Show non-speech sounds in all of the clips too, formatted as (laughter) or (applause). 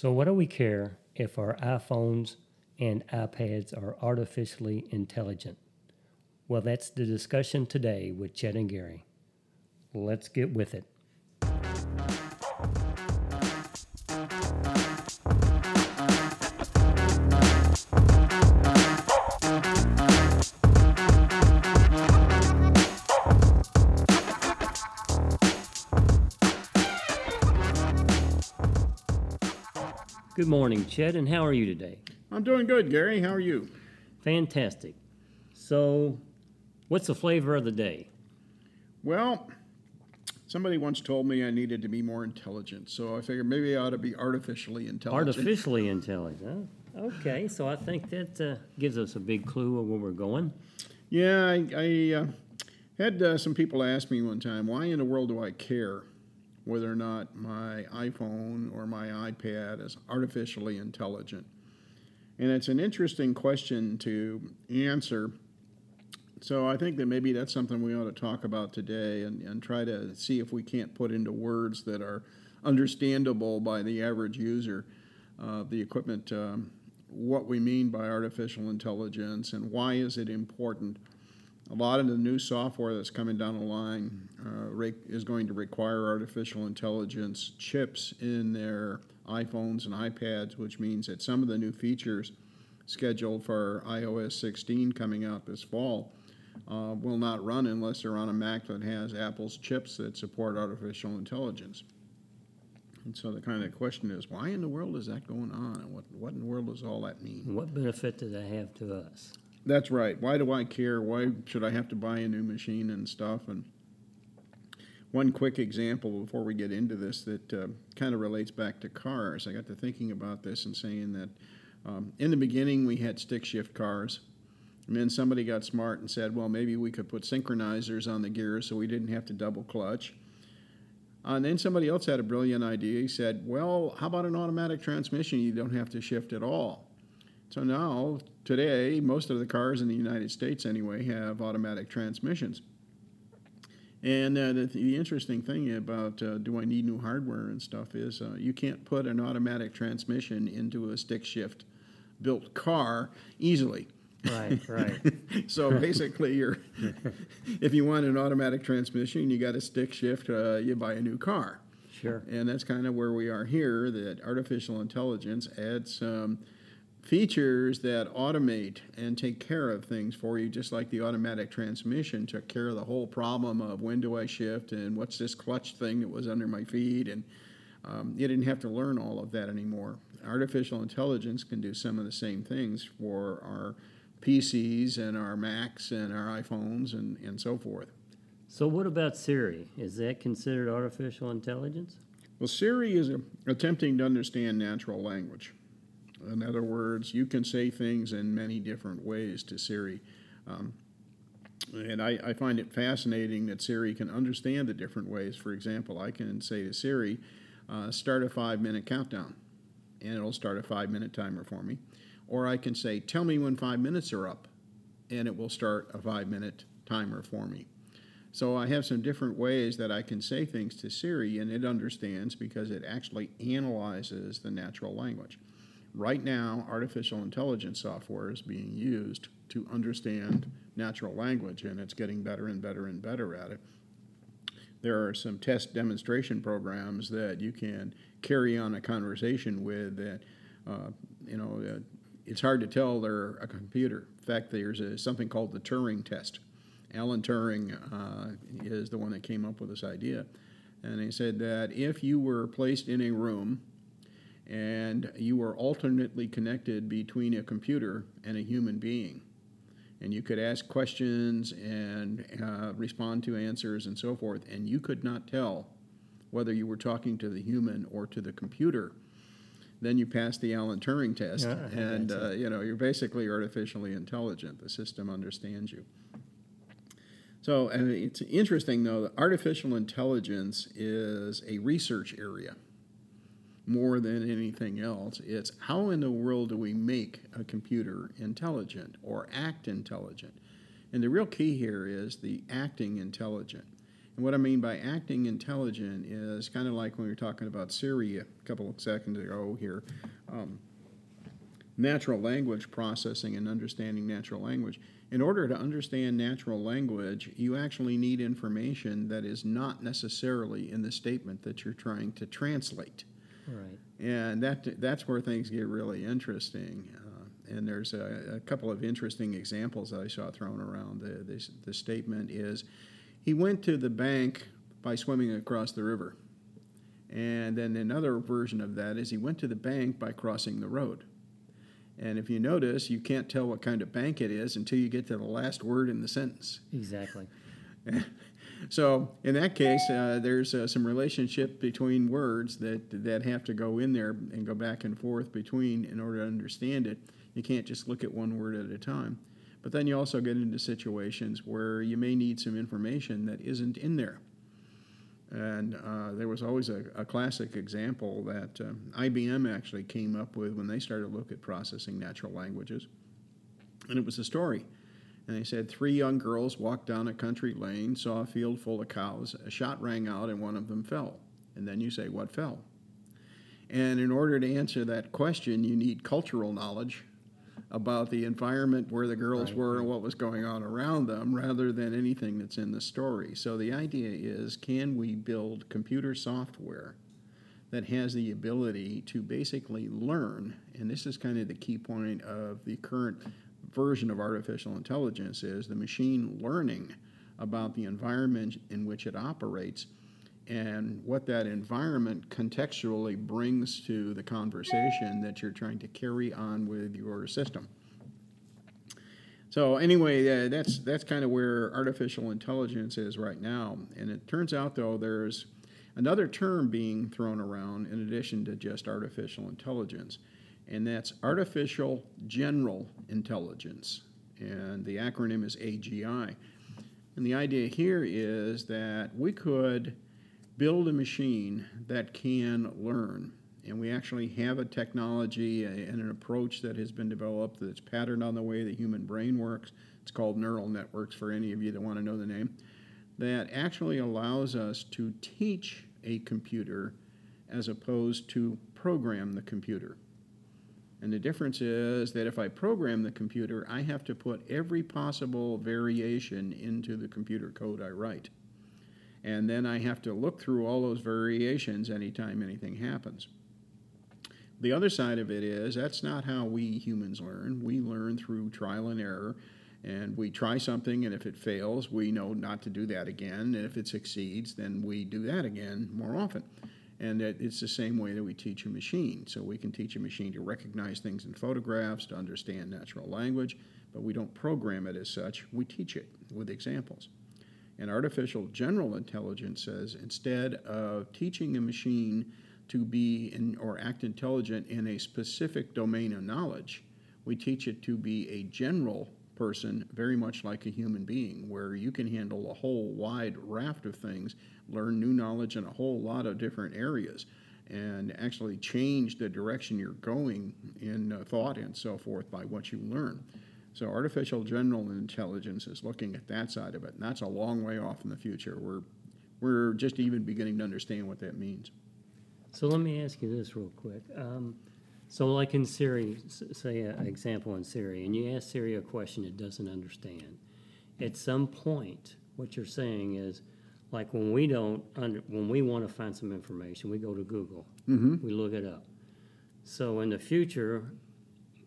So, what do we care if our iPhones and iPads are artificially intelligent? Well, that's the discussion today with Chet and Gary. Let's get with it. Good morning, Chet, and how are you today? I'm doing good, Gary. How are you? Fantastic. So, what's the flavor of the day? Well, somebody once told me I needed to be more intelligent, so I figured maybe I ought to be artificially intelligent. Artificially intelligent. Huh? Okay, so I think that uh, gives us a big clue of where we're going. Yeah, I, I uh, had uh, some people ask me one time, why in the world do I care whether or not my iPhone or my iPad is artificially intelligent? And it's an interesting question to answer. So I think that maybe that's something we ought to talk about today and, and try to see if we can't put into words that are understandable by the average user uh, the equipment, um, what we mean by artificial intelligence and why is it important a lot of the new software that's coming down the line uh, is going to require artificial intelligence chips in their iPhones and iPads, which means that some of the new features scheduled for iOS 16 coming out this fall uh, will not run unless they're on a Mac that has Apple's chips that support artificial intelligence. And so the kind of question is, why in the world is that going on, and what what in the world does all that mean? What benefit does that have to us? That's right. Why do I care? Why should I have to buy a new machine and stuff? And one quick example before we get into this that uh, kind of relates back to cars. I got to thinking about this and saying that um, in the beginning we had stick shift cars. And then somebody got smart and said, well, maybe we could put synchronizers on the gears so we didn't have to double clutch. Uh, and then somebody else had a brilliant idea. He said, well, how about an automatic transmission? You don't have to shift at all. So now, today, most of the cars in the United States, anyway, have automatic transmissions. And uh, the, the, interesting thing about uh, do I need new hardware and stuff is uh, you can't put an automatic transmission into a stick shift built car easily. Right, (laughs) right. so basically, you're (laughs) if you want an automatic transmission, you got a stick shift. Uh, you buy a new car. Sure. And that's kind of where we are here. That artificial intelligence adds some features that automate and take care of things for you, just like the automatic transmission took care of the whole problem of when do I shift and what's this clutch thing that was under my feet. And um, you didn't have to learn all of that anymore. Artificial intelligence can do some of the same things for our PCs and our Macs and our iPhones and, and so forth. So, what about Siri? Is that considered artificial intelligence? Well, Siri is a, attempting to understand natural language. In other words, you can say things in many different ways to Siri. Um, and I, I, find it fascinating that Siri can understand the different ways. For example, I can say to Siri, uh, start a five minute countdown, and it'll start a five minute timer for me. Or I can say, tell me when five minutes are up, and it will start a five minute timer for me. So I have some different ways that I can say things to Siri, and it understands because it actually analyzes the natural language. Right now, artificial intelligence software is being used to understand natural language, and it's getting better and better and better at it. There are some test demonstration programs that you can carry on a conversation with that, uh, you know, uh, it's hard to tell they're a computer. In fact, there's a, something called the Turing test. Alan Turing uh, is the one that came up with this idea. And he said that if you were placed in a room and you were alternately connected between a computer and a human being. And you could ask questions and uh, respond to answers and so forth, and you could not tell whether you were talking to the human or to the computer. Then you pass the Alan Turing test, yeah, and uh, you know you're basically artificially intelligent. The system understands you. So and it's interesting, though, that artificial intelligence is a research area more than anything else. It's how in the world do we make a computer intelligent or act intelligent? And the real key here is the acting intelligent. And what I mean by acting intelligent is kind of like when we were talking about Siri a couple of seconds ago here. Um, natural language processing and understanding natural language. In order to understand natural language, you actually need information that is not necessarily in the statement that you're trying to translate. Right. And that that's where things get really interesting. Uh, and there's a, a, couple of interesting examples that I saw thrown around. The, the, the statement is he went to the bank by swimming across the river. And then another version of that is he went to the bank by crossing the road. And if you notice, you can't tell what kind of bank it is until you get to the last word in the sentence. Exactly. (laughs) so in that case, uh, there's uh, some relationship between words that that have to go in there and go back and forth between in order to understand it. You can't just look at one word at a time. But then you also get into situations where you may need some information that isn't in there. And uh, there was always a, a classic example that uh, IBM actually came up with when they started to look at processing natural languages. And it was a story. And they said three young girls walked down a country lane, saw a field full of cows, a shot rang out, and one of them fell. And then you say, What fell? And in order to answer that question, you need cultural knowledge about the environment where the girls right. were and what was going on around them rather than anything that's in the story. So the idea is can we build computer software that has the ability to basically learn? And this is kind of the key point of the current version of artificial intelligence is the machine learning about the environment in which it operates and what that environment contextually brings to the conversation that you're trying to carry on with your system. So anyway, uh, that's that's kind of where artificial intelligence is right now. And it turns out though there's another term being thrown around in addition to just artificial intelligence, and that's artificial general intelligence. And the acronym is AGI. And the idea here is that we could build a machine that can learn. And we actually have a technology and an approach that has been developed that's patterned on the way the human brain works. It's called neural networks for any of you that want to know the name. That actually allows us to teach a computer as opposed to program the computer. And the difference is that if I program the computer, I have to put every possible variation into the computer code I write and then I have to look through all those variations anytime anything happens. The other side of it is that's not how we humans learn. We learn through trial and error, and we try something, and if it fails, we know not to do that again. And if it succeeds, then we do that again more often. And that it's the same way that we teach a machine. So we can teach a machine to recognize things in photographs, to understand natural language, but we don't program it as such. We teach it with examples. And artificial general intelligence says instead of teaching a machine to be in, or act intelligent in a specific domain of knowledge, we teach it to be a general person, very much like a human being, where you can handle a whole wide raft of things, learn new knowledge in a whole lot of different areas, and actually change the direction you're going in uh, thought and so forth by what you learn. So artificial general intelligence is looking at that side of it, and that's a long way off in the future. We're we're just even beginning to understand what that means. So let me ask you this real quick. Um, so, like in Siri, say an example in Siri, and you ask Siri a question it doesn't understand. At some point, what you're saying is, like when we don't under, when we want to find some information, we go to Google, mm-hmm. we look it up. So in the future,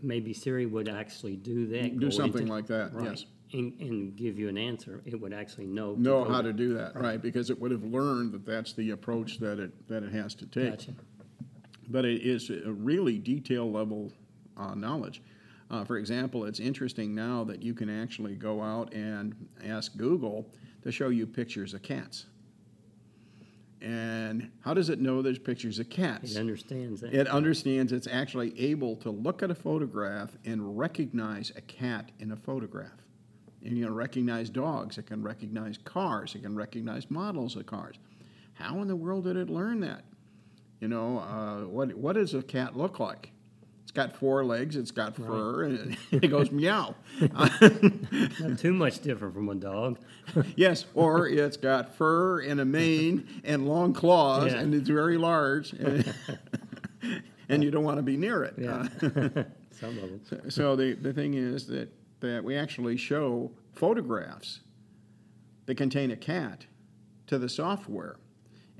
maybe Siri would actually do that. Do something like that, right, yes. And, and give you an answer. It would actually know. Know how to do that, right, because it would have learned that that's the approach that it, that it has to take. Gotcha. But it is a really detail level uh, knowledge. Uh, for example, it's interesting now that you can actually go out and ask Google to show you pictures of cats. And how does it know there's pictures of cats? It understands that. It understands it's actually able to look at a photograph and recognize a cat in a photograph. And you can recognize dogs, it can recognize cars, it can recognize models of cars. How in the world did it learn that? You know, uh, what, what does a cat look like? Got four legs, it's got fur, and it (laughs) goes meow. (laughs) Not too much different from a dog. (laughs) yes, or it's got fur and a mane and long claws, Yeah. and it's very large, and, and you don't want to be near it. Yeah. Some of them. so the, the thing is that, that we actually show photographs that contain a cat to the software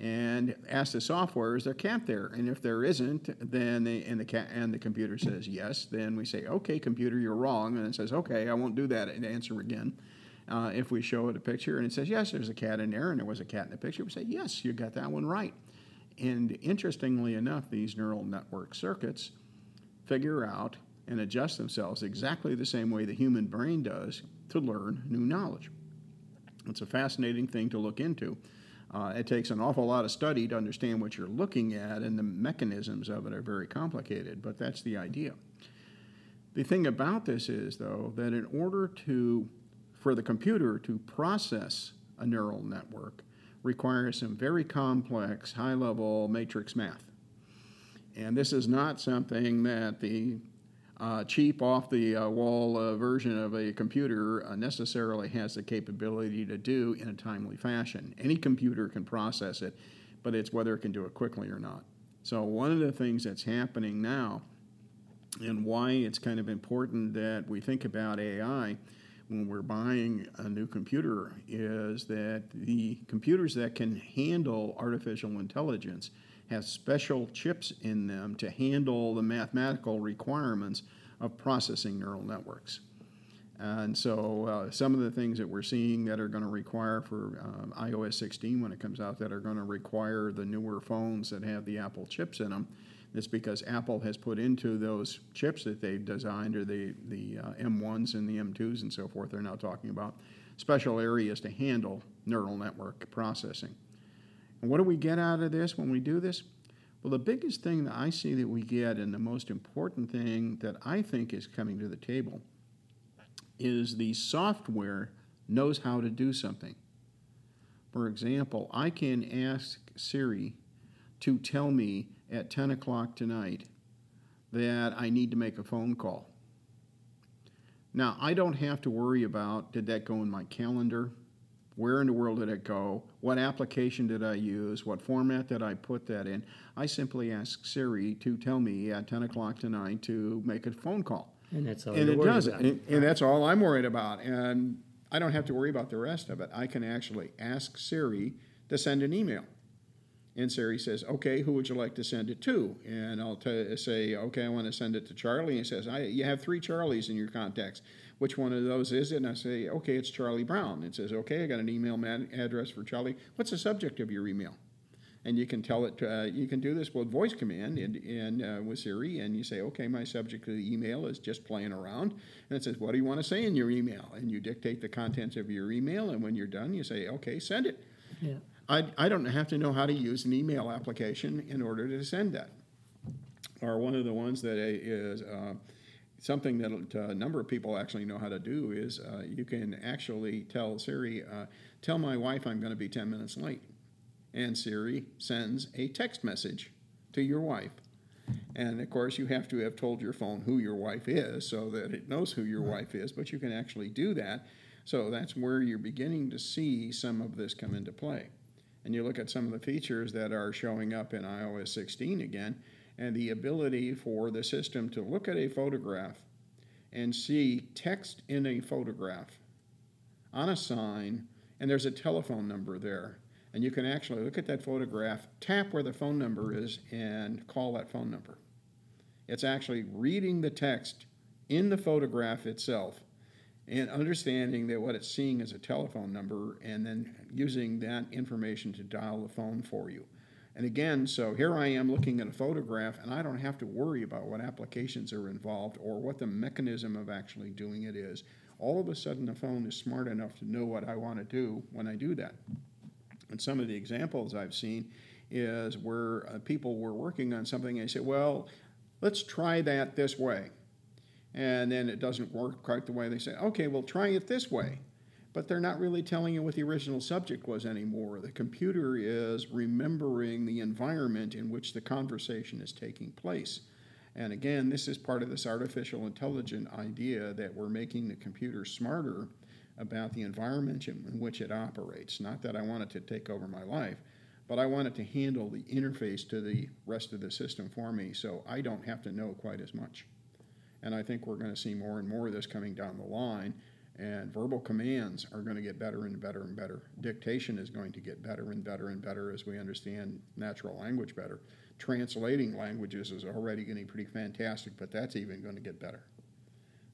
and ask the software is there a cat there and if there isn't then the, and the cat and the computer says yes then we say okay computer you're wrong and it says okay i won't do that and answer again uh, if we show it a picture and it says yes there's a cat in there and there was a cat in the picture we say yes you got that one right and interestingly enough these neural network circuits figure out and adjust themselves exactly the same way the human brain does to learn new knowledge. It's a fascinating thing to look into. Uh, it takes an awful lot of study to understand what you're looking at, and the mechanisms of it are very complicated, but that's the idea. The thing about this is, though, that in order to, for the computer to process a neural network, requires some very complex, high level matrix math. And this is not something that the uh, cheap, off the uh, wall uh, version of a computer uh, necessarily has the capability to do in a timely fashion. Any computer can process it, but it's whether it can do it quickly or not. So, one of the things that's happening now, and why it's kind of important that we think about AI when we're buying a new computer, is that the computers that can handle artificial intelligence have special chips in them to handle the mathematical requirements of processing neural networks. And so, uh, some of the things that we're seeing that are going to require for um, iOS 16 when it comes out that are going to require the newer phones that have the Apple chips in them, is because Apple has put into those chips that they've designed, or the, the uh, M1s and the M2s and so forth, they're now talking about special areas to handle neural network processing. And what do we get out of this when we do this? Well, the biggest thing that I see that we get, and the most important thing that I think is coming to the table, is the software knows how to do something. For example, I can ask Siri to tell me at 10 o'clock tonight that I need to make a phone call. Now, I don't have to worry about did that go in my calendar? Where in the world did it go? What application did I use? What format did I put that in? I simply ask Siri to tell me at 10 o'clock tonight to make a phone call. And that's all and you're it worried does it. And, and that's all I'm worried about. And I don't have to worry about the rest of it. I can actually ask Siri to send an email. And Siri says, okay, who would you like to send it to? And I'll t- say, okay, I want to send it to Charlie. And he says, I, you have three Charlies in your contacts. Which one of those is it? And I say, okay, it's Charlie Brown. It says, okay, I got an email man- address for Charlie. What's the subject of your email? And you can tell it, uh, you can do this with voice command and, and uh, with Siri, and you say, okay, my subject of the email is just playing around. And it says, what do you want to say in your email? And you dictate the contents of your email, and when you're done, you say, okay, send it. Yeah. I, I don't have to know how to use an email application in order to send that. Or one of the ones that is uh, something that a number of people actually know how to do is uh, you can actually tell Siri, uh, tell my wife I'm going to be 10 minutes late. And Siri sends a text message to your wife. And of course, you have to have told your phone who your wife is so that it knows who your wife is, but you can actually do that. So that's where you're beginning to see some of this come into play and you look at some of the features that are showing up in iOS 16 again, and the ability for the system to look at a photograph and see text in a photograph on a sign, and there's a telephone number there. And you can actually look at that photograph, tap where the phone number is, and call that phone number. It's actually reading the text in the photograph itself and understanding that what it's seeing is a telephone number and then using that information to dial the phone for you. And again, so here I am looking at a photograph and I don't have to worry about what applications are involved or what the mechanism of actually doing it is. All of a sudden, the phone is smart enough to know what I want to do when I do that. And some of the examples I've seen is where uh, people were working on something and they say, well, let's try that this way and then it doesn't work quite the way they say, okay, well, try it this way. But they're not really telling you what the original subject was anymore. The computer is remembering the environment in which the conversation is taking place. And again, this is part of this artificial intelligent idea that we're making the computer smarter about the environment in which it operates. Not that I want it to take over my life, but I want it to handle the interface to the rest of the system for me so I don't have to know quite as much. And I think we're going to see more and more of this coming down the line. And verbal commands are going to get better and better and better. Dictation is going to get better and better and better as we understand natural language better. Translating languages is already getting pretty fantastic, but that's even going to get better.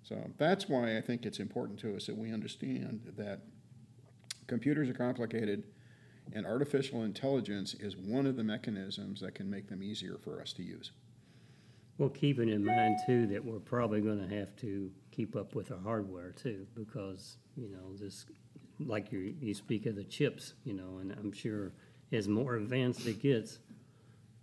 So that's why I think it's important to us that we understand that computers are complicated and artificial intelligence is one of the mechanisms that can make them easier for us to use. Well, keeping in mind too that we're probably going to have to keep up with our hardware too, because you know this, like you you speak of the chips, you know, and I'm sure as more advanced it gets,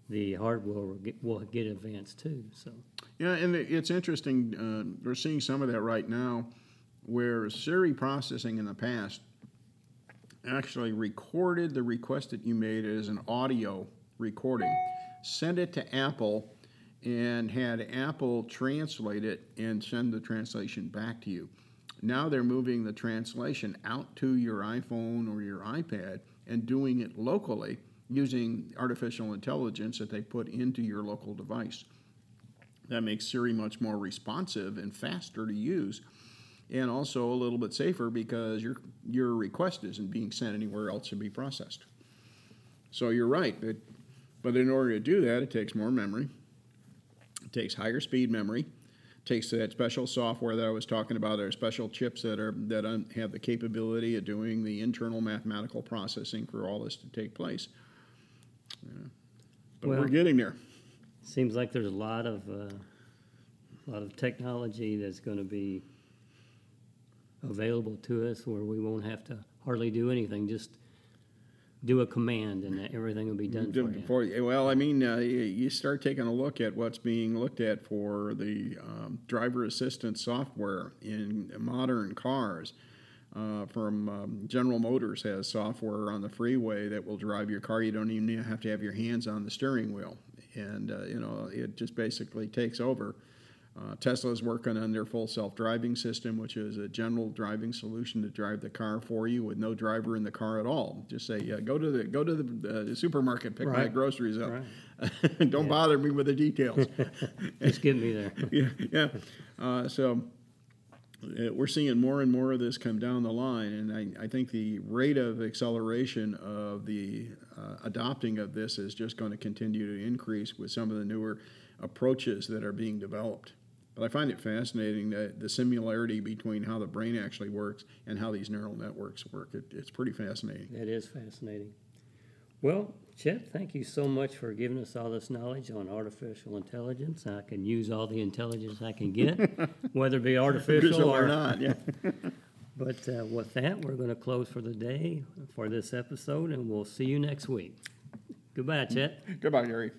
the hardware will get, will get advanced too. So Yeah, and it's interesting. Uh, we're seeing some of that right now, where Siri processing in the past actually recorded the request that you made as an audio recording, sent it to Apple, and had Apple translate it and send the translation back to you. Now they're moving the translation out to your iPhone or your iPad and doing it locally using artificial intelligence that they put into your local device. That makes Siri much more responsive and faster to use, and also a little bit safer because your your request isn't being sent anywhere else to be processed. So you're right, but but in order to do that, it takes more memory. It takes higher speed memory. Takes that special software that I was talking about. There are special chips that are that have the capability of doing the internal mathematical processing for all this to take place. Yeah. But Well- we're getting there. seems like there's a lot of uh, a lot of technology that's going to be available to us where we won't have to hardly do anything, just do a command and everything will be done for you. Before, well, I mean, uh, you you start taking a look at what's being looked at for the um, driver assistance software in modern cars. Uh, from um, General Motors has software on the freeway that will drive your car. You don't even have to have your hands on the steering wheel, and uh, you know it just basically takes over. Uh, is working on their full self-driving system, which is a general driving solution to drive the car for you with no driver in the car at all. Just say, uh, "Go to the go to the, uh, the supermarket, pick my groceries up. Right. (laughs) Don't Yeah. bother me with the details." (laughs) Just get me there. (laughs) yeah, yeah. Uh, so uh, we're seeing more and more of this come down the line, and I, I think the rate of acceleration of the uh, adopting of this is just going to continue to increase with some of the newer approaches that are being developed. But I find it fascinating that the similarity between how the brain actually works and how these neural networks work. It, it's pretty fascinating. It is fascinating. Well, Chet, thank you so much for giving us all this knowledge on artificial intelligence. I can use all the intelligence I can get, (laughs) whether it be artificial or not, yeah. (laughs) But uh, with that, we're going to close for the day for this episode, and we'll see you next week. Goodbye, Chet. Goodbye, Gary.